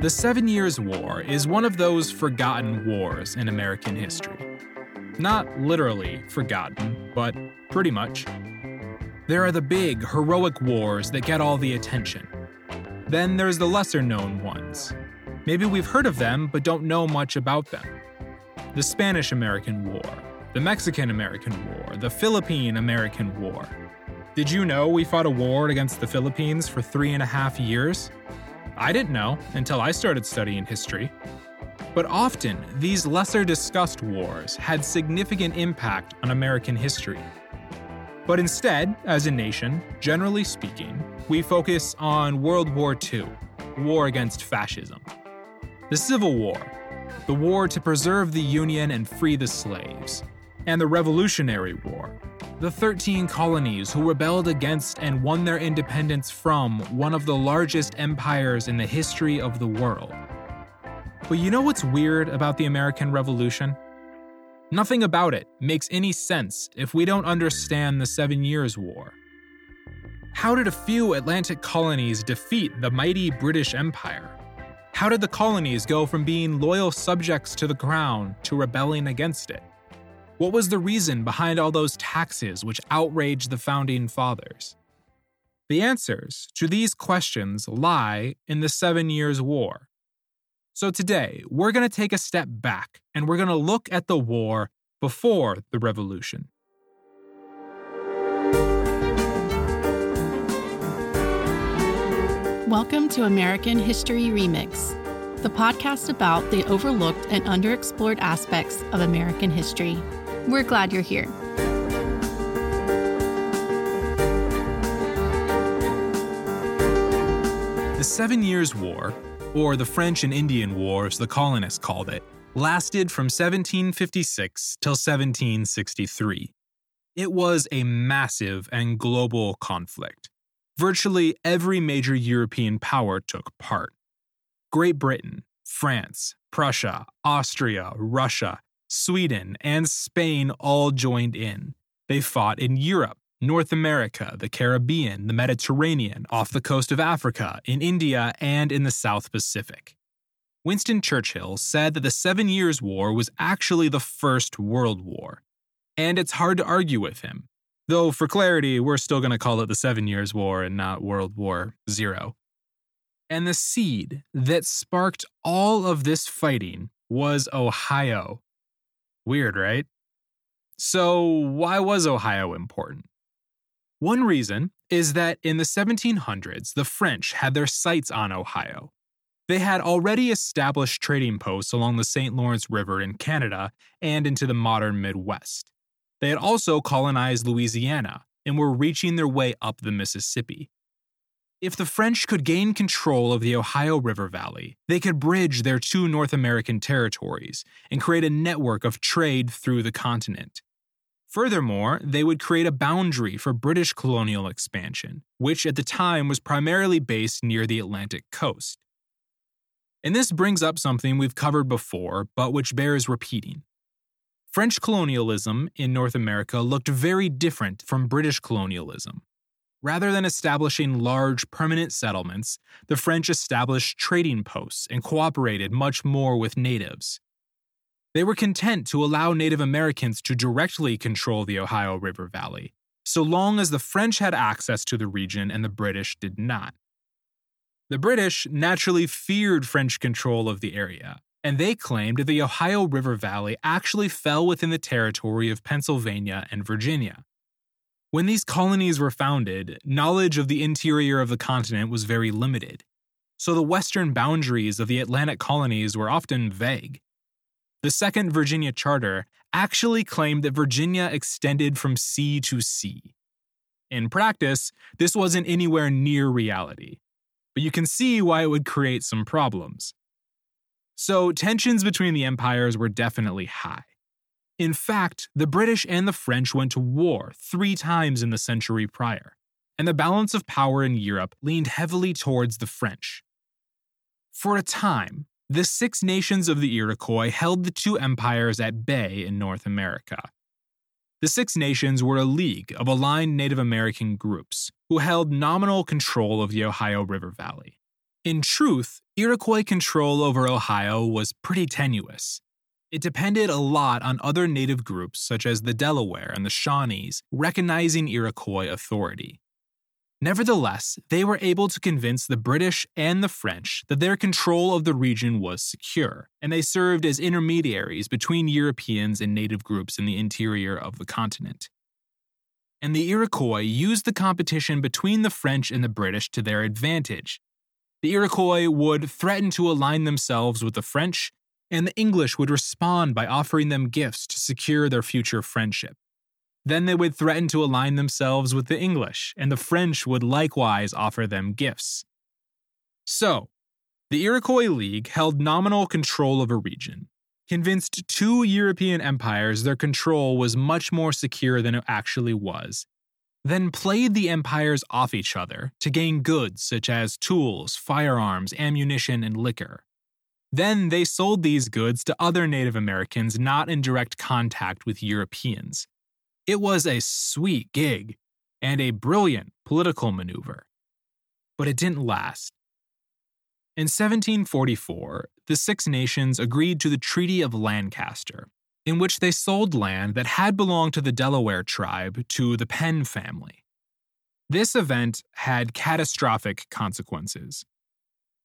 The Seven Years' War is one of those forgotten wars in American history. Not literally forgotten, but pretty much. There are the big, heroic wars that get all the attention. Then there's the lesser known ones. Maybe we've heard of them, but don't know much about them. The Spanish American War, the Mexican American War, the Philippine American War. Did you know we fought a war against the Philippines for three and a half years? I didn't know until I started studying history. But often, these lesser discussed wars had significant impact on American history. But instead, as a nation, generally speaking, we focus on World War II, war against fascism. The Civil War, the war to preserve the Union and free the slaves, and the Revolutionary War, the 13 colonies who rebelled against and won their independence from one of the largest empires in the history of the world. But you know what's weird about the American Revolution? Nothing about it makes any sense if we don't understand the Seven Years' War. How did a few Atlantic colonies defeat the mighty British Empire? How did the colonies go from being loyal subjects to the crown to rebelling against it? What was the reason behind all those taxes which outraged the founding fathers? The answers to these questions lie in the Seven Years' War. So today, we're going to take a step back and we're going to look at the war before the revolution. Welcome to American History Remix, the podcast about the overlooked and underexplored aspects of American history. We're glad you're here. The Seven Years' War, or the French and Indian War as the colonists called it, lasted from 1756 till 1763. It was a massive and global conflict. Virtually every major European power took part. Great Britain, France, Prussia, Austria, Russia, Sweden, and Spain all joined in. They fought in Europe, North America, the Caribbean, the Mediterranean, off the coast of Africa, in India, and in the South Pacific. Winston Churchill said that the Seven Years' War was actually the First World War. And it's hard to argue with him. Though, for clarity, we're still going to call it the Seven Years' War and not World War Zero. And the seed that sparked all of this fighting was Ohio. Weird, right? So, why was Ohio important? One reason is that in the 1700s, the French had their sights on Ohio. They had already established trading posts along the St. Lawrence River in Canada and into the modern Midwest. They had also colonized Louisiana and were reaching their way up the Mississippi. If the French could gain control of the Ohio River Valley, they could bridge their two North American territories and create a network of trade through the continent. Furthermore, they would create a boundary for British colonial expansion, which at the time was primarily based near the Atlantic coast. And this brings up something we've covered before, but which bears repeating. French colonialism in North America looked very different from British colonialism. Rather than establishing large permanent settlements, the French established trading posts and cooperated much more with natives. They were content to allow Native Americans to directly control the Ohio River Valley, so long as the French had access to the region and the British did not. The British naturally feared French control of the area, and they claimed that the Ohio River Valley actually fell within the territory of Pennsylvania and Virginia. When these colonies were founded, knowledge of the interior of the continent was very limited, so the western boundaries of the Atlantic colonies were often vague. The Second Virginia Charter actually claimed that Virginia extended from sea to sea. In practice, this wasn't anywhere near reality, but you can see why it would create some problems. So, tensions between the empires were definitely high. In fact, the British and the French went to war three times in the century prior, and the balance of power in Europe leaned heavily towards the French. For a time, the Six Nations of the Iroquois held the two empires at bay in North America. The Six Nations were a league of aligned Native American groups who held nominal control of the Ohio River Valley. In truth, Iroquois control over Ohio was pretty tenuous. It depended a lot on other native groups such as the Delaware and the Shawnees recognizing Iroquois authority. Nevertheless, they were able to convince the British and the French that their control of the region was secure, and they served as intermediaries between Europeans and native groups in the interior of the continent. And the Iroquois used the competition between the French and the British to their advantage. The Iroquois would threaten to align themselves with the French, and the English would respond by offering them gifts to secure their future friendship. Then they would threaten to align themselves with the English, and the French would likewise offer them gifts. So, the Iroquois League held nominal control of a region, convinced two European empires their control was much more secure than it actually was, then played the empires off each other to gain goods such as tools, firearms, ammunition, and liquor. Then they sold these goods to other Native Americans not in direct contact with Europeans. It was a sweet gig and a brilliant political maneuver. But it didn't last. In 1744, the Six Nations agreed to the Treaty of Lancaster, in which they sold land that had belonged to the Delaware tribe to the Penn family. This event had catastrophic consequences.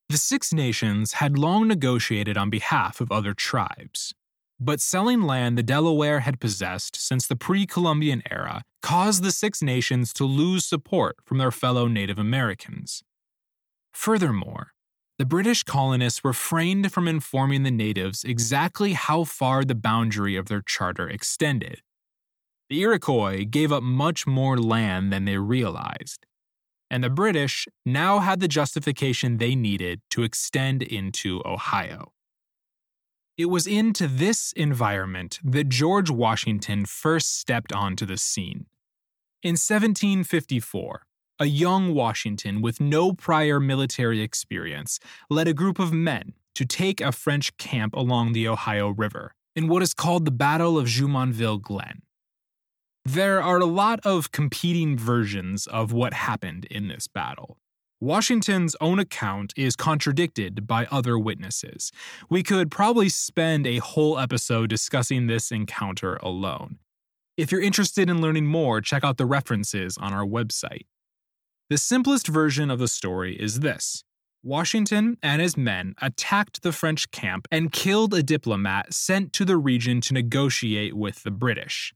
The Six Nations had long negotiated on behalf of other tribes, but selling land the Delaware had possessed since the pre Columbian era caused the Six Nations to lose support from their fellow Native Americans. Furthermore, the British colonists refrained from informing the natives exactly how far the boundary of their charter extended. The Iroquois gave up much more land than they realized, and the British now had the justification they needed to extend into Ohio. It was into this environment that George Washington first stepped onto the scene. In 1754, a young Washington with no prior military experience led a group of men to take a French camp along the Ohio River in what is called the Battle of Jumonville Glen. There are a lot of competing versions of what happened in this battle. Washington's own account is contradicted by other witnesses. We could probably spend a whole episode discussing this encounter alone. If you're interested in learning more, check out the references on our website. The simplest version of the story is this Washington and his men attacked the French camp and killed a diplomat sent to the region to negotiate with the British.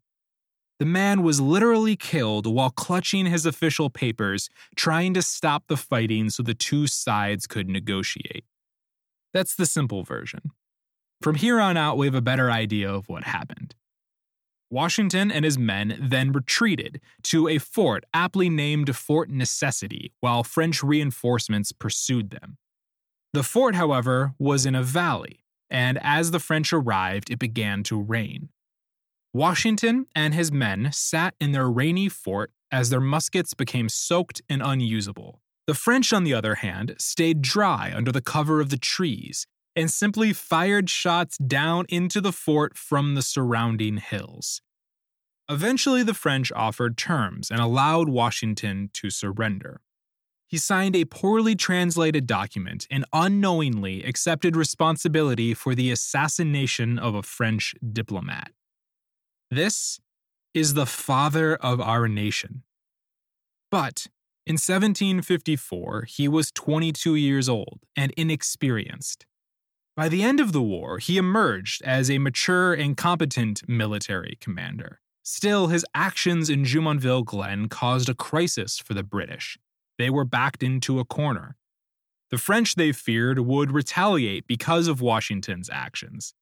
The man was literally killed while clutching his official papers, trying to stop the fighting so the two sides could negotiate. That's the simple version. From here on out, we have a better idea of what happened. Washington and his men then retreated to a fort aptly named Fort Necessity while French reinforcements pursued them. The fort, however, was in a valley, and as the French arrived, it began to rain. Washington and his men sat in their rainy fort as their muskets became soaked and unusable. The French, on the other hand, stayed dry under the cover of the trees and simply fired shots down into the fort from the surrounding hills. Eventually, the French offered terms and allowed Washington to surrender. He signed a poorly translated document and unknowingly accepted responsibility for the assassination of a French diplomat. This is the father of our nation. But in 1754, he was 22 years old and inexperienced. By the end of the war, he emerged as a mature and competent military commander. Still, his actions in Jumonville Glen caused a crisis for the British. They were backed into a corner. The French, they feared, would retaliate because of Washington's actions.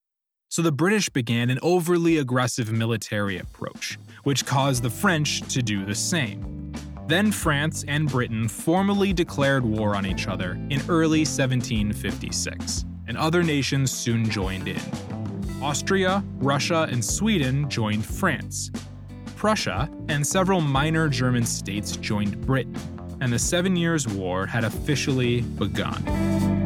So the British began an overly aggressive military approach, which caused the French to do the same. Then France and Britain formally declared war on each other in early 1756, and other nations soon joined in. Austria, Russia, and Sweden joined France. Prussia and several minor German states joined Britain, and the Seven Years' War had officially begun.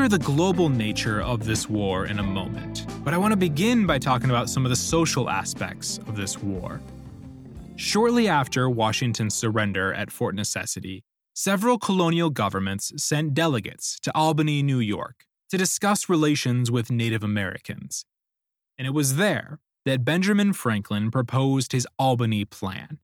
Consider the global nature of this war in a moment, but I want to begin by talking about some of the social aspects of this war. Shortly after Washington's surrender at Fort Necessity, several colonial governments sent delegates to Albany, New York, to discuss relations with Native Americans. And it was there that Benjamin Franklin proposed his Albany Plan.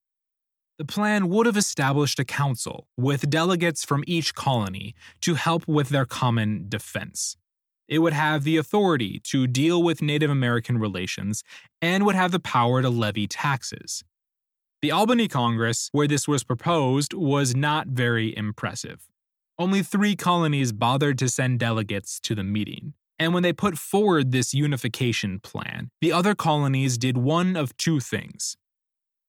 The plan would have established a council with delegates from each colony to help with their common defense. It would have the authority to deal with Native American relations and would have the power to levy taxes. The Albany Congress, where this was proposed, was not very impressive. Only three colonies bothered to send delegates to the meeting. And when they put forward this unification plan, the other colonies did one of two things.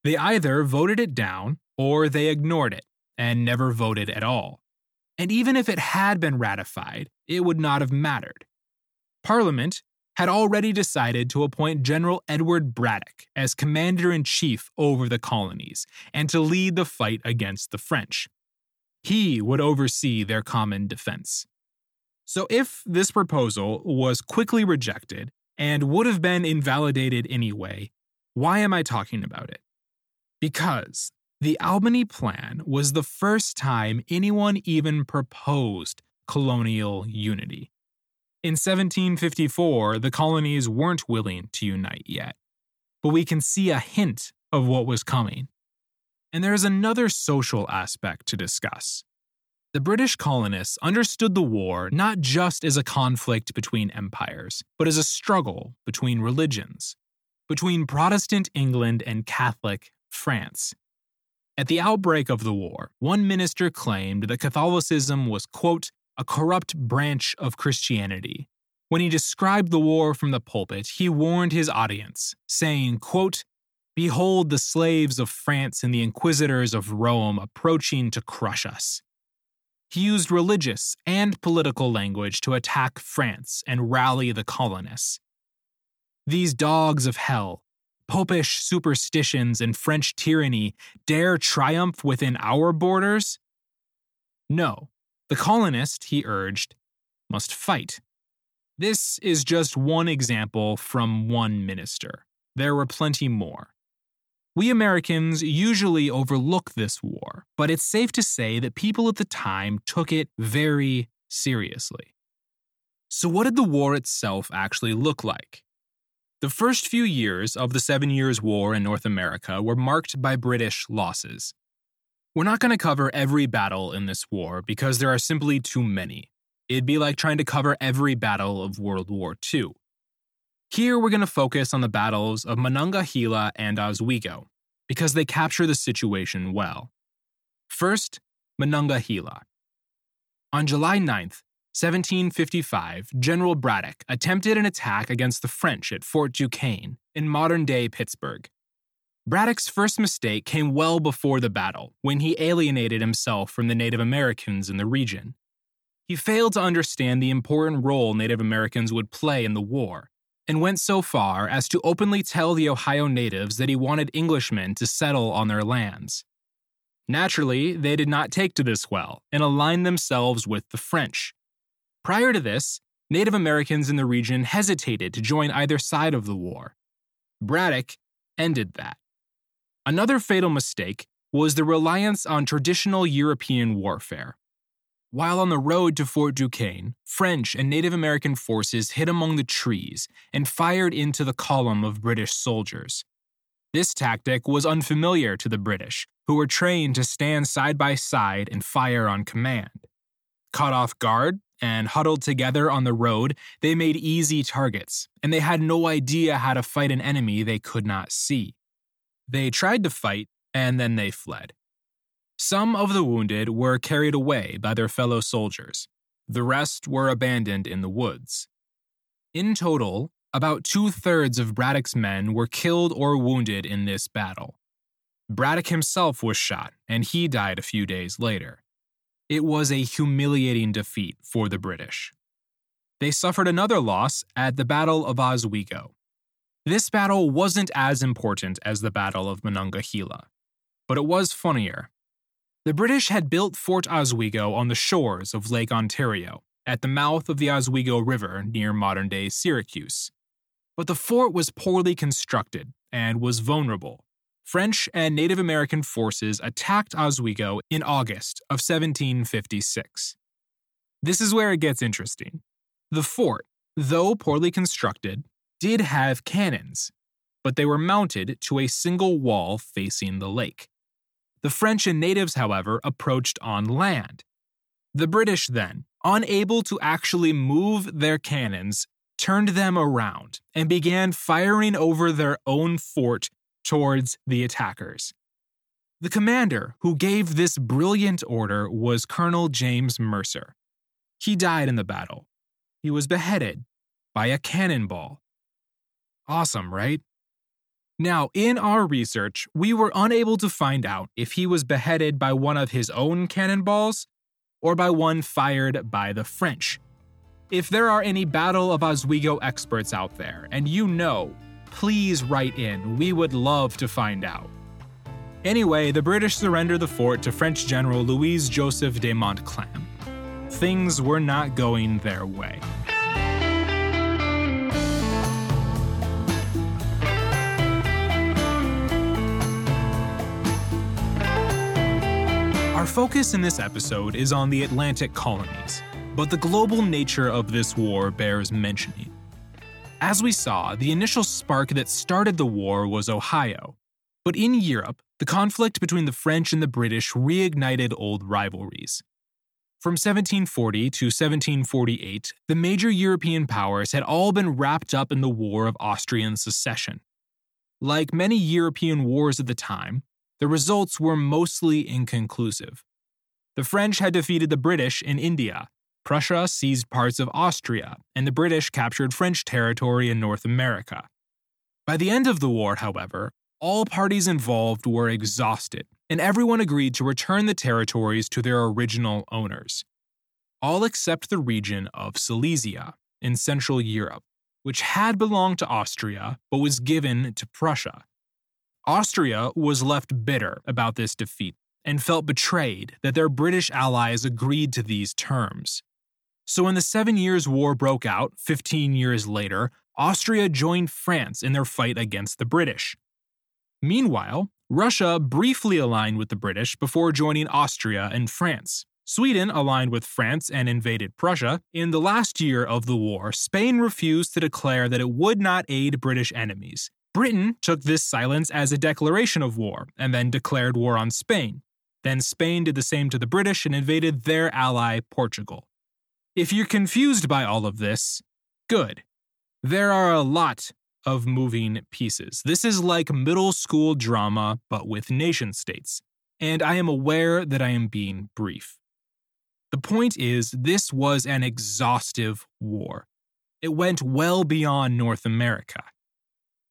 They either voted it down or they ignored it and never voted at all. And even if it had been ratified, it would not have mattered. Parliament had already decided to appoint General Edward Braddock as commander in chief over the colonies and to lead the fight against the French. He would oversee their common defense. So, if this proposal was quickly rejected and would have been invalidated anyway, why am I talking about it? Because the Albany Plan was the first time anyone even proposed colonial unity. In 1754, the colonies weren't willing to unite yet, but we can see a hint of what was coming. And there is another social aspect to discuss. The British colonists understood the war not just as a conflict between empires, but as a struggle between religions, between Protestant England and Catholic France. At the outbreak of the war, one minister claimed that Catholicism was, quote, a corrupt branch of Christianity. When he described the war from the pulpit, he warned his audience, saying, quote, Behold the slaves of France and the inquisitors of Rome approaching to crush us. He used religious and political language to attack France and rally the colonists. These dogs of hell, popish superstitions, and French tyranny dare triumph within our borders? No, the colonist, he urged, must fight. This is just one example from one minister. There were plenty more. We Americans usually overlook this war, but it's safe to say that people at the time took it very seriously. So, what did the war itself actually look like? The first few years of the Seven Years' War in North America were marked by British losses. We're not going to cover every battle in this war because there are simply too many. It'd be like trying to cover every battle of World War II. Here, we're going to focus on the battles of Monongahela and Oswego, because they capture the situation well. First, Monongahela. On July 9th, 1755, General Braddock attempted an attack against the French at Fort Duquesne in modern day Pittsburgh. Braddock's first mistake came well before the battle, when he alienated himself from the Native Americans in the region. He failed to understand the important role Native Americans would play in the war and went so far as to openly tell the Ohio natives that he wanted Englishmen to settle on their lands. Naturally, they did not take to this well and aligned themselves with the French. Prior to this, Native Americans in the region hesitated to join either side of the war. Braddock ended that. Another fatal mistake was the reliance on traditional European warfare. While on the road to Fort Duquesne, French and Native American forces hid among the trees and fired into the column of British soldiers. This tactic was unfamiliar to the British, who were trained to stand side by side and fire on command. Caught off guard and huddled together on the road, they made easy targets, and they had no idea how to fight an enemy they could not see. They tried to fight, and then they fled. Some of the wounded were carried away by their fellow soldiers. The rest were abandoned in the woods. In total, about two thirds of Braddock's men were killed or wounded in this battle. Braddock himself was shot, and he died a few days later. It was a humiliating defeat for the British. They suffered another loss at the Battle of Oswego. This battle wasn't as important as the Battle of Monongahela, but it was funnier the British had built Fort Oswego on the shores of Lake Ontario, at the mouth of the Oswego River near modern day Syracuse. But the fort was poorly constructed and was vulnerable. French and Native American forces attacked Oswego in August of 1756. This is where it gets interesting. The fort, though poorly constructed, did have cannons, but they were mounted to a single wall facing the lake. The French and natives, however, approached on land. The British then, unable to actually move their cannons, turned them around and began firing over their own fort towards the attackers. The commander who gave this brilliant order was Colonel James Mercer. He died in the battle. He was beheaded by a cannonball. Awesome, right? Now, in our research, we were unable to find out if he was beheaded by one of his own cannonballs or by one fired by the French. If there are any Battle of Oswego experts out there and you know, please write in. We would love to find out. Anyway, the British surrendered the fort to French General Louis Joseph de Montcalm. Things were not going their way. Our focus in this episode is on the Atlantic colonies, but the global nature of this war bears mentioning. As we saw, the initial spark that started the war was Ohio, but in Europe, the conflict between the French and the British reignited old rivalries. From 1740 to 1748, the major European powers had all been wrapped up in the War of Austrian Succession. Like many European wars at the time, the results were mostly inconclusive. The French had defeated the British in India, Prussia seized parts of Austria, and the British captured French territory in North America. By the end of the war, however, all parties involved were exhausted, and everyone agreed to return the territories to their original owners. All except the region of Silesia in Central Europe, which had belonged to Austria but was given to Prussia. Austria was left bitter about this defeat and felt betrayed that their British allies agreed to these terms. So when the Seven Years' War broke out 15 years later, Austria joined France in their fight against the British. Meanwhile, Russia briefly aligned with the British before joining Austria and France. Sweden aligned with France and invaded Prussia. In the last year of the war, Spain refused to declare that it would not aid British enemies, Britain took this silence as a declaration of war and then declared war on Spain. Then Spain did the same to the British and invaded their ally, Portugal. If you're confused by all of this, good. There are a lot of moving pieces. This is like middle school drama, but with nation states. And I am aware that I am being brief. The point is, this was an exhaustive war. It went well beyond North America.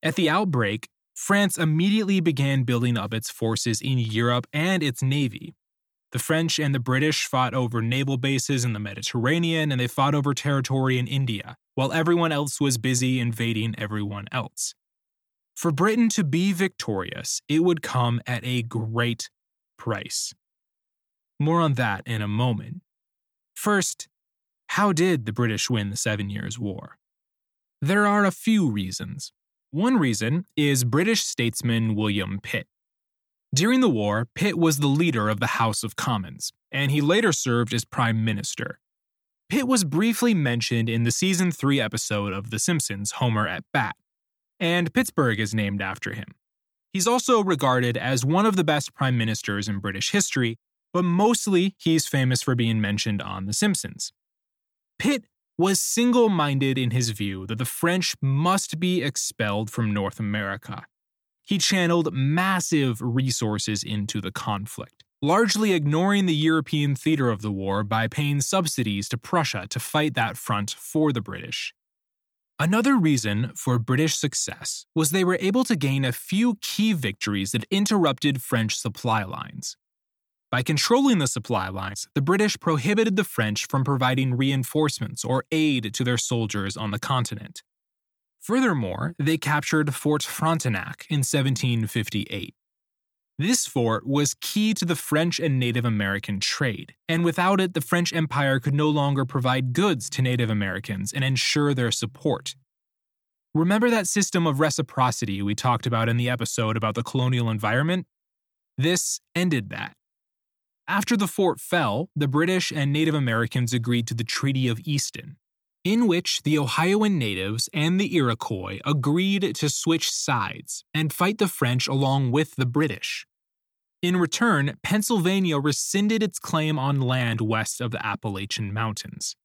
At the outbreak, France immediately began building up its forces in Europe and its navy. The French and the British fought over naval bases in the Mediterranean and they fought over territory in India, while everyone else was busy invading everyone else. For Britain to be victorious, it would come at a great price. More on that in a moment. First, how did the British win the Seven Years' War? There are a few reasons. One reason is British statesman William Pitt. During the war, Pitt was the leader of the House of Commons, and he later served as Prime Minister. Pitt was briefly mentioned in the season 3 episode of The Simpsons, Homer at Bat, and Pittsburgh is named after him. He's also regarded as one of the best prime ministers in British history, but mostly he's famous for being mentioned on The Simpsons. Pitt was single minded in his view that the French must be expelled from North America. He channeled massive resources into the conflict, largely ignoring the European theater of the war by paying subsidies to Prussia to fight that front for the British. Another reason for British success was they were able to gain a few key victories that interrupted French supply lines. By controlling the supply lines, the British prohibited the French from providing reinforcements or aid to their soldiers on the continent. Furthermore, they captured Fort Frontenac in 1758. This fort was key to the French and Native American trade, and without it, the French Empire could no longer provide goods to Native Americans and ensure their support. Remember that system of reciprocity we talked about in the episode about the colonial environment? This ended that. After the fort fell, the British and Native Americans agreed to the Treaty of Easton, in which the Ohioan natives and the Iroquois agreed to switch sides and fight the French along with the British. In return, Pennsylvania rescinded its claim on land west of the Appalachian Mountains.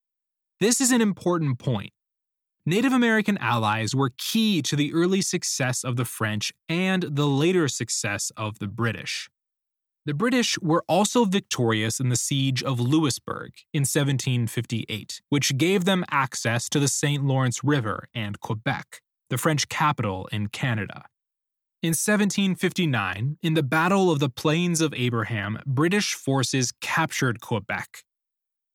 This is an important point. Native American allies were key to the early success of the French and the later success of the British. The British were also victorious in the Siege of Louisbourg in 1758, which gave them access to the St. Lawrence River and Quebec, the French capital in Canada. In 1759, in the Battle of the Plains of Abraham, British forces captured Quebec.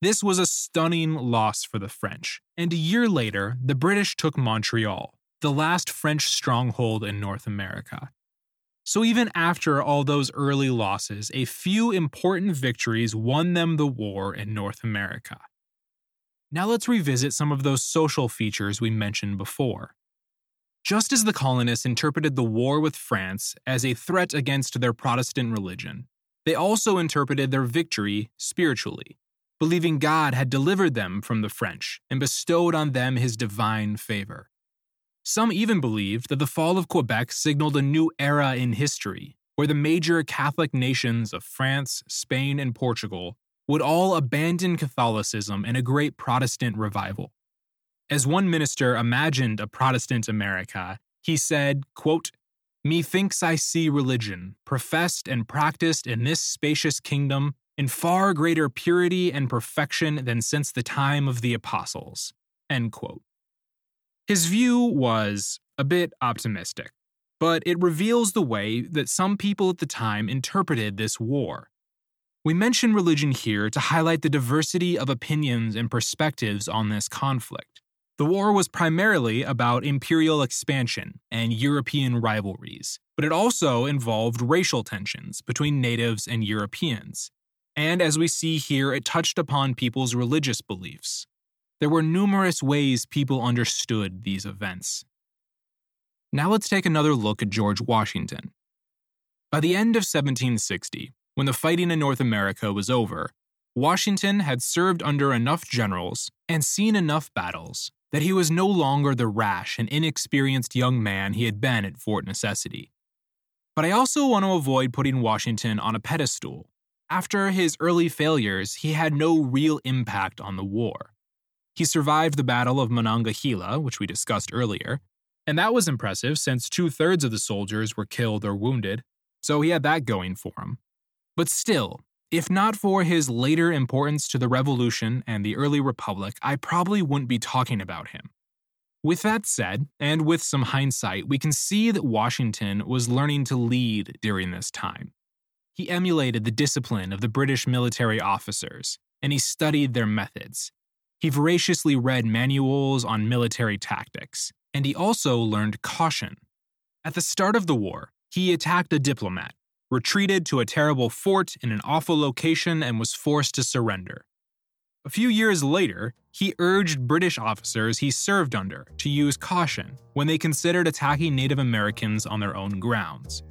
This was a stunning loss for the French, and a year later, the British took Montreal, the last French stronghold in North America. So, even after all those early losses, a few important victories won them the war in North America. Now, let's revisit some of those social features we mentioned before. Just as the colonists interpreted the war with France as a threat against their Protestant religion, they also interpreted their victory spiritually, believing God had delivered them from the French and bestowed on them his divine favor. Some even believed that the fall of Quebec signaled a new era in history, where the major Catholic nations of France, Spain, and Portugal would all abandon Catholicism in a great Protestant revival. As one minister imagined a Protestant America, he said, quote, Methinks I see religion, professed and practiced in this spacious kingdom, in far greater purity and perfection than since the time of the apostles. End quote. His view was a bit optimistic, but it reveals the way that some people at the time interpreted this war. We mention religion here to highlight the diversity of opinions and perspectives on this conflict. The war was primarily about imperial expansion and European rivalries, but it also involved racial tensions between natives and Europeans. And as we see here, it touched upon people's religious beliefs. There were numerous ways people understood these events. Now let's take another look at George Washington. By the end of 1760, when the fighting in North America was over, Washington had served under enough generals and seen enough battles that he was no longer the rash and inexperienced young man he had been at Fort Necessity. But I also want to avoid putting Washington on a pedestal. After his early failures, he had no real impact on the war. He survived the Battle of Monongahela, which we discussed earlier, and that was impressive since two thirds of the soldiers were killed or wounded, so he had that going for him. But still, if not for his later importance to the Revolution and the early Republic, I probably wouldn't be talking about him. With that said, and with some hindsight, we can see that Washington was learning to lead during this time. He emulated the discipline of the British military officers, and he studied their methods. He voraciously read manuals on military tactics, and he also learned caution. At the start of the war, he attacked a diplomat, retreated to a terrible fort in an awful location, and was forced to surrender. A few years later, he urged British officers he served under to use caution when they considered attacking Native Americans on their own grounds.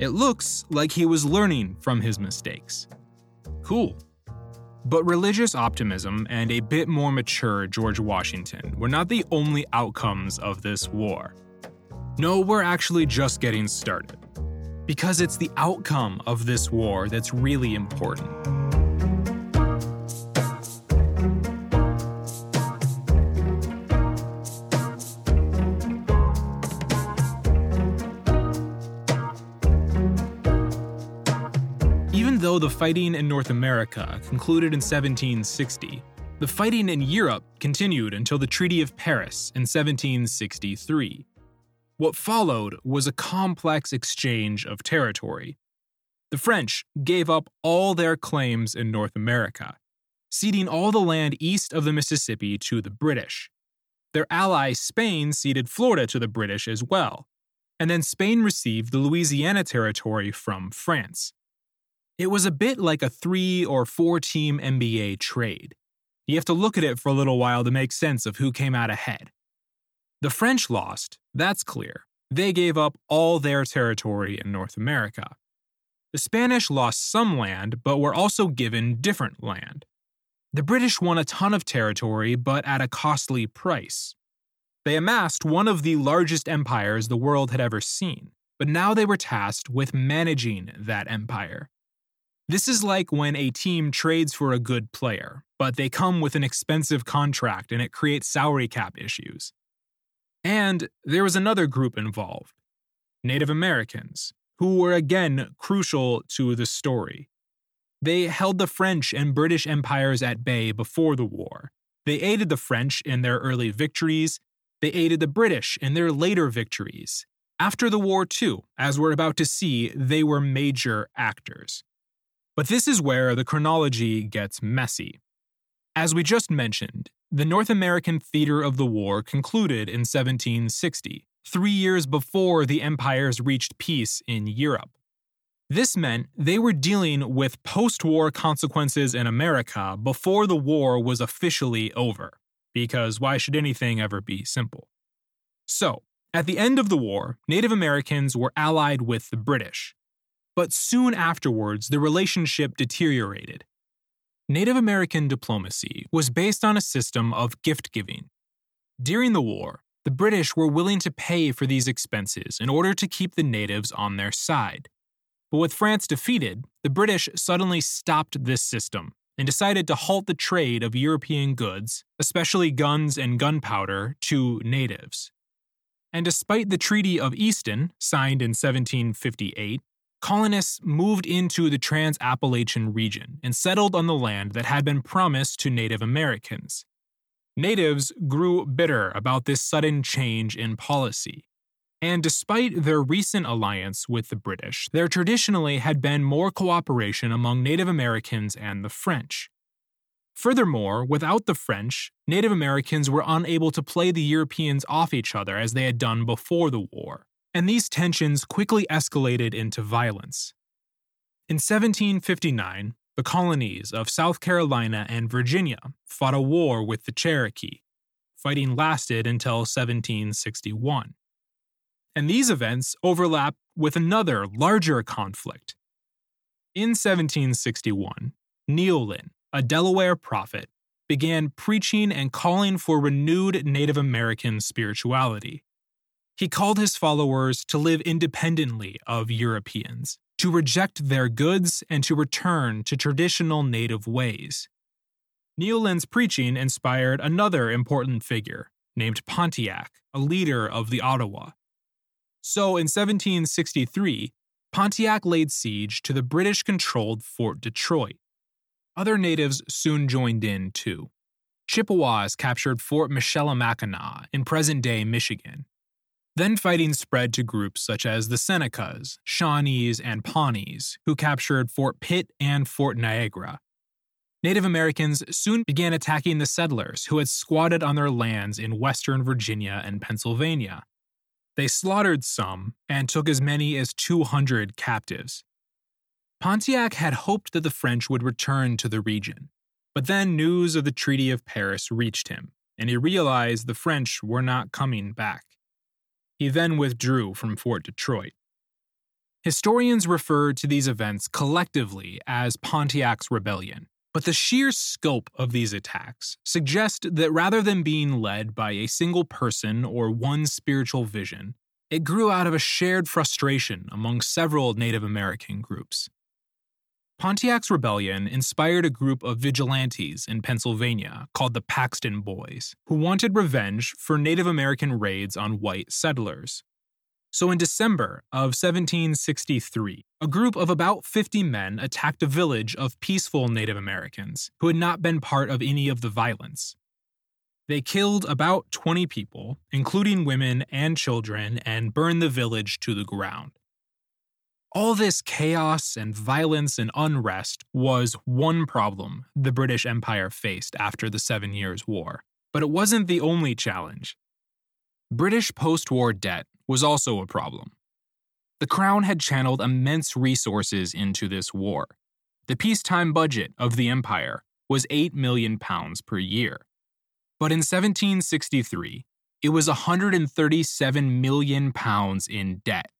It looks like he was learning from his mistakes. Cool. But religious optimism and a bit more mature George Washington were not the only outcomes of this war. No, we're actually just getting started. Because it's the outcome of this war that's really important. Though the fighting in North America concluded in 1760, the fighting in Europe continued until the Treaty of Paris in 1763. What followed was a complex exchange of territory. The French gave up all their claims in North America, ceding all the land east of the Mississippi to the British. Their ally Spain ceded Florida to the British as well, and then Spain received the Louisiana Territory from France. It was a bit like a three or four team NBA trade. You have to look at it for a little while to make sense of who came out ahead. The French lost, that's clear. They gave up all their territory in North America. The Spanish lost some land, but were also given different land. The British won a ton of territory, but at a costly price. They amassed one of the largest empires the world had ever seen, but now they were tasked with managing that empire. This is like when a team trades for a good player, but they come with an expensive contract and it creates salary cap issues. And there was another group involved Native Americans, who were again crucial to the story. They held the French and British empires at bay before the war. They aided the French in their early victories they aided the British in their later victories. After the war, too, as we're about to see, they were major actors. But this is where the chronology gets messy. As we just mentioned, the North American theater of the war concluded in 1760, three years before the empires reached peace in Europe. This meant they were dealing with post war consequences in America before the war was officially over because why should anything ever be simple? So, at the end of the war, Native Americans were allied with the British. But soon afterwards, the relationship deteriorated. Native American diplomacy was based on a system of gift giving. During the war, the British were willing to pay for these expenses in order to keep the natives on their side. But with France defeated, the British suddenly stopped this system and decided to halt the trade of European goods, especially guns and gunpowder, to natives. And despite the Treaty of Easton, signed in 1758, colonists moved into the Trans Appalachian region and settled on the land that had been promised to Native Americans. Natives grew bitter about this sudden change in policy. And despite their recent alliance with the British, there traditionally had been more cooperation among Native Americans and the French. Furthermore, without the French, Native Americans were unable to play the Europeans off each other as they had done before the war, and these tensions quickly escalated into violence. In 1759, the colonies of South Carolina and Virginia fought a war with the Cherokee. Fighting lasted until 1761 and these events overlap with another, larger conflict. In 1761, Neolin, a Delaware prophet, began preaching and calling for renewed Native American spirituality. He called his followers to live independently of Europeans, to reject their goods, and to return to traditional native ways. Neolin's preaching inspired another important figure, named Pontiac, a leader of the Ottawa. So in 1763, Pontiac laid siege to the British controlled Fort Detroit. Other natives soon joined in, too. Chippewas captured Fort Michilimackinac in present day Michigan. Then fighting spread to groups such as the Senecas, Shawnees, and Pawnees, who captured Fort Pitt and Fort Niagara. Native Americans soon began attacking the settlers who had squatted on their lands in western Virginia and Pennsylvania. They slaughtered some and took as many as 200 captives. Pontiac had hoped that the French would return to the region, but then news of the Treaty of Paris reached him, and he realized the French were not coming back. He then withdrew from Fort Detroit. Historians refer to these events collectively as Pontiac's Rebellion, but the sheer scope of these attacks suggest that rather than being led by a single person or one spiritual vision, it grew out of a shared frustration among several Native American groups. Pontiac's rebellion inspired a group of vigilantes in Pennsylvania called the Paxton Boys, who wanted revenge for Native American raids on white settlers. So in December of 1763, a group of about 50 men attacked a village of peaceful Native Americans who had not been part of any of the violence. They killed about 20 people, including women and children, and burned the village to the ground. All this chaos and violence and unrest was one problem the British Empire faced after the Seven Years' War. But it wasn't the only challenge. British post war debt was also a problem. The Crown had channeled immense resources into this war. The peacetime budget of the Empire was £8 million per year. But in 1763, it was £137 million in debt.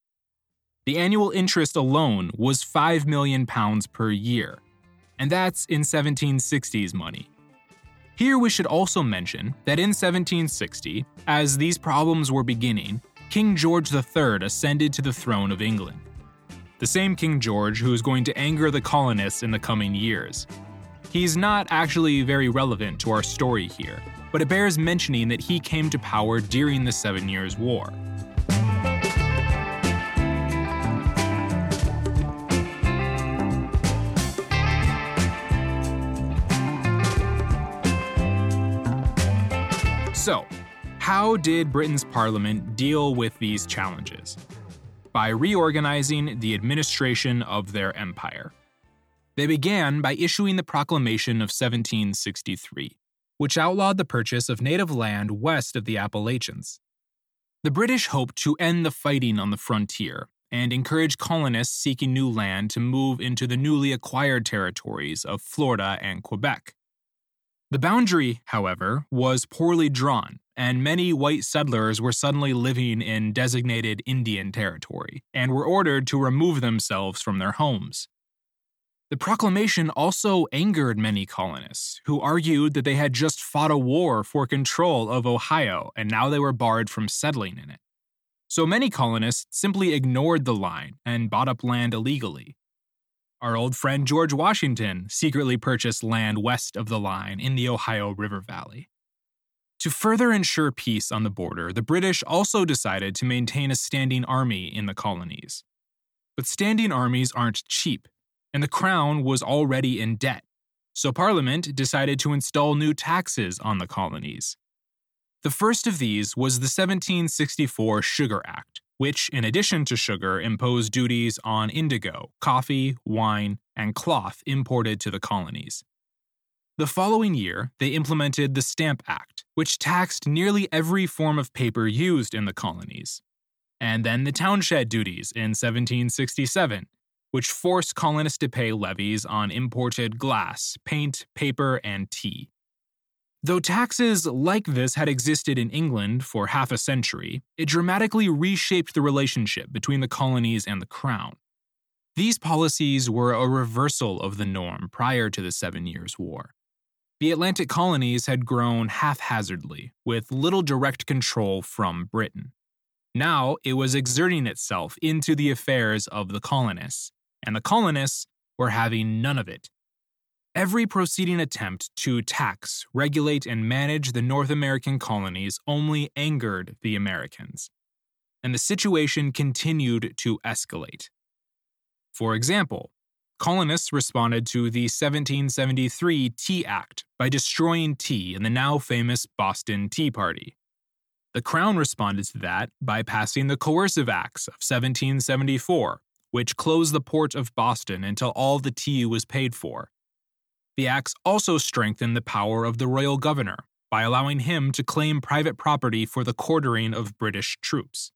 The annual interest alone was £5 million per year, and that's in 1760s money. Here we should also mention that in 1760, as these problems were beginning, King George III ascended to the throne of England. The same King George who is going to anger the colonists in the coming years. He's not actually very relevant to our story here, but it bears mentioning that he came to power during the Seven Years' War. So, how did Britain's parliament deal with these challenges? By reorganizing the administration of their empire. They began by issuing the Proclamation of 1763, which outlawed the purchase of native land west of the Appalachians. The British hoped to end the fighting on the frontier and encourage colonists seeking new land to move into the newly acquired territories of Florida and Quebec. The boundary, however, was poorly drawn, and many white settlers were suddenly living in designated Indian territory and were ordered to remove themselves from their homes. The proclamation also angered many colonists, who argued that they had just fought a war for control of Ohio and now they were barred from settling in it. So many colonists simply ignored the line and bought up land illegally. Our old friend George Washington secretly purchased land west of the line in the Ohio River Valley. To further ensure peace on the border, the British also decided to maintain a standing army in the colonies. But standing armies aren't cheap, and the crown was already in debt, so Parliament decided to install new taxes on the colonies. The first of these was the 1764 Sugar Act, which, in addition to sugar, imposed duties on indigo, coffee, wine, and cloth imported to the colonies. The following year, they implemented the Stamp Act, which taxed nearly every form of paper used in the colonies. And then the Townshend duties in 1767, which forced colonists to pay levies on imported glass, paint, paper, and tea. Though taxes like this had existed in England for half a century, it dramatically reshaped the relationship between the colonies and the crown. These policies were a reversal of the norm prior to the Seven Years' War. The Atlantic colonies had grown haphazardly, with little direct control from Britain. Now it was exerting itself into the affairs of the colonists, and the colonists were having none of it. Every proceeding attempt to tax, regulate, and manage the North American colonies only angered the Americans, and the situation continued to escalate. For example, colonists responded to the 1773 Tea Act by destroying tea in the now famous Boston Tea Party. The Crown responded to that by passing the Coercive Acts of 1774, which closed the port of Boston until all the tea was paid for the acts also strengthened the power of the royal governor by allowing him to claim private property for the quartering of British troops.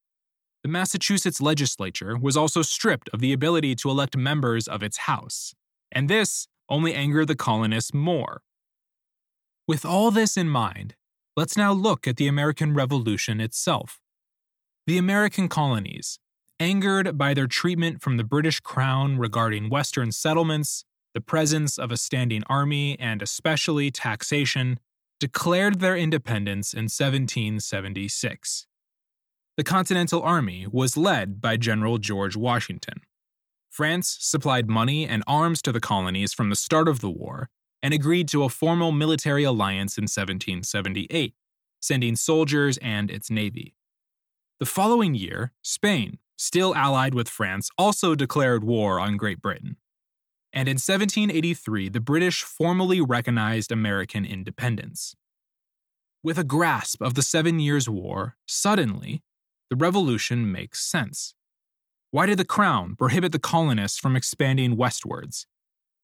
The Massachusetts legislature was also stripped of the ability to elect members of its House, and this only angered the colonists more. With all this in mind, let's now look at the American Revolution itself. The American colonies, angered by their treatment from the British Crown regarding Western settlements, the presence of a standing army, and especially taxation, declared their independence in 1776. The Continental Army was led by General George Washington. France supplied money and arms to the colonies from the start of the war and agreed to a formal military alliance in 1778, sending soldiers and its navy. The following year, Spain, still allied with France, also declared war on Great Britain and in 1783 the British formally recognized American independence. With a grasp of the Seven Years' War, suddenly, the revolution makes sense. Why did the Crown prohibit the colonists from expanding westwards?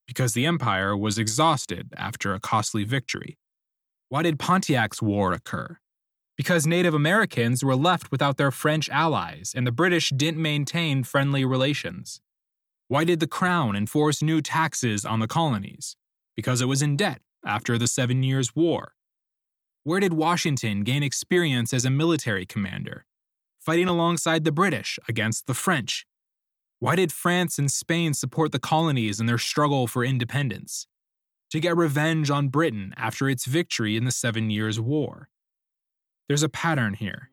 Because the empire was exhausted after a costly victory. Why did Pontiac's War occur? Because Native Americans were left without their French allies and the British didn't maintain friendly relations. Why did the Crown enforce new taxes on the colonies? Because it was in debt after the Seven Years' War. Where did Washington gain experience as a military commander? Fighting alongside the British against the French. Why did France and Spain support the colonies in their struggle for independence? To get revenge on Britain after its victory in the Seven Years' War. There's a pattern here.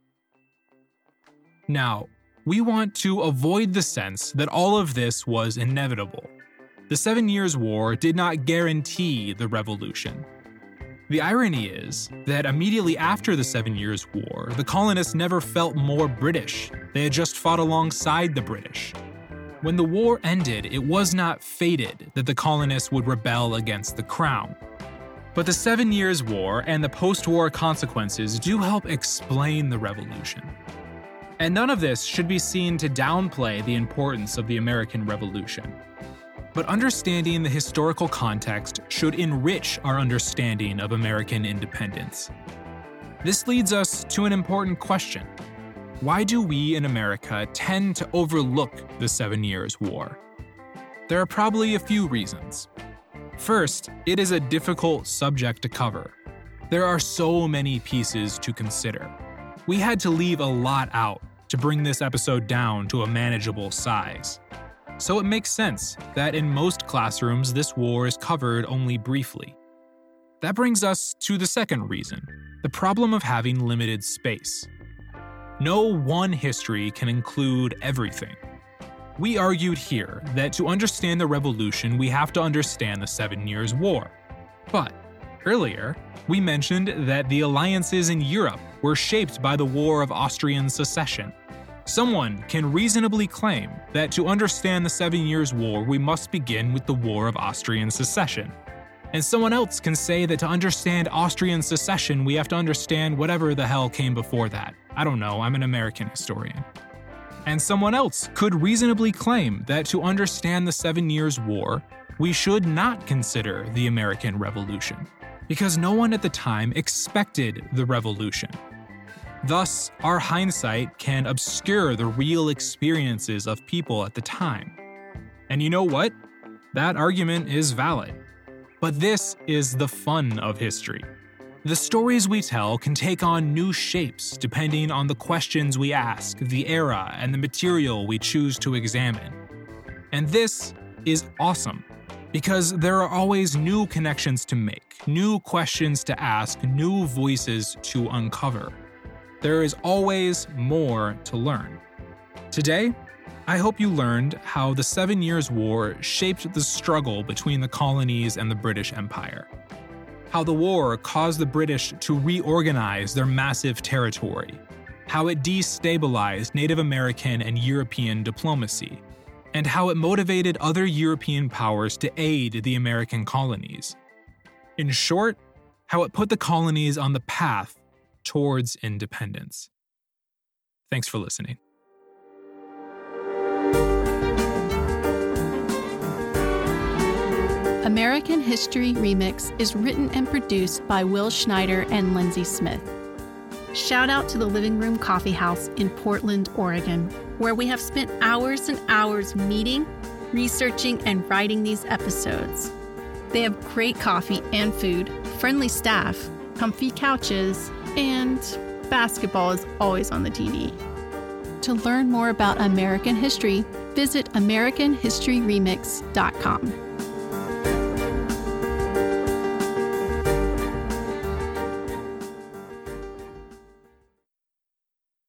Now, we want to avoid the sense that all of this was inevitable. The Seven Years' War did not guarantee the revolution. The irony is that immediately after the Seven Years' War, the colonists never felt more British. They had just fought alongside the British. When the war ended, it was not fated that the colonists would rebel against the crown. But the Seven Years' War and the post war consequences do help explain the revolution. And none of this should be seen to downplay the importance of the American Revolution but understanding the historical context should enrich our understanding of American independence. This leads us to an important question Why do we in America tend to overlook the Seven Years' War? There are probably a few reasons. First, it is a difficult subject to cover. There are so many pieces to consider. We had to leave a lot out to bring this episode down to a manageable size. So it makes sense that in most classrooms this war is covered only briefly. That brings us to the second reason the problem of having limited space. No one history can include everything. We argued here that to understand the revolution, we have to understand the Seven Years' War. But earlier, we mentioned that the alliances in Europe were shaped by the War of Austrian Succession. Someone can reasonably claim that to understand the Seven Years' War, we must begin with the War of Austrian Succession. And someone else can say that to understand Austrian succession, we have to understand whatever the hell came before that. I don't know, I'm an American historian. And someone else could reasonably claim that to understand the Seven Years' War, we should not consider the American Revolution, because no one at the time expected the revolution. Thus, our hindsight can obscure the real experiences of people at the time. And you know what? That argument is valid. But this is the fun of history. The stories we tell can take on new shapes depending on the questions we ask, the era, and the material we choose to examine. And this is awesome because there are always new connections to make, new questions to ask, new voices to uncover there is always more to learn. Today, I hope you learned how the Seven Years' War shaped the struggle between the colonies and the British Empire. How the war caused the British to reorganize their massive territory. How it destabilized Native American and European diplomacy. And how it motivated other European powers to aid the American colonies. In short, how it put the colonies on the path towards independence. Thanks for listening. American History Remix is written and produced by Will Schneider and Lindsay Smith. Shout out to the Living Room Coffee House in Portland, Oregon, where we have spent hours and hours meeting, researching, and writing these episodes. They have great coffee and food, friendly staff, comfy couches, and basketball is always on the TV. To learn more about American history, visit AmericanHistoryRemix.com.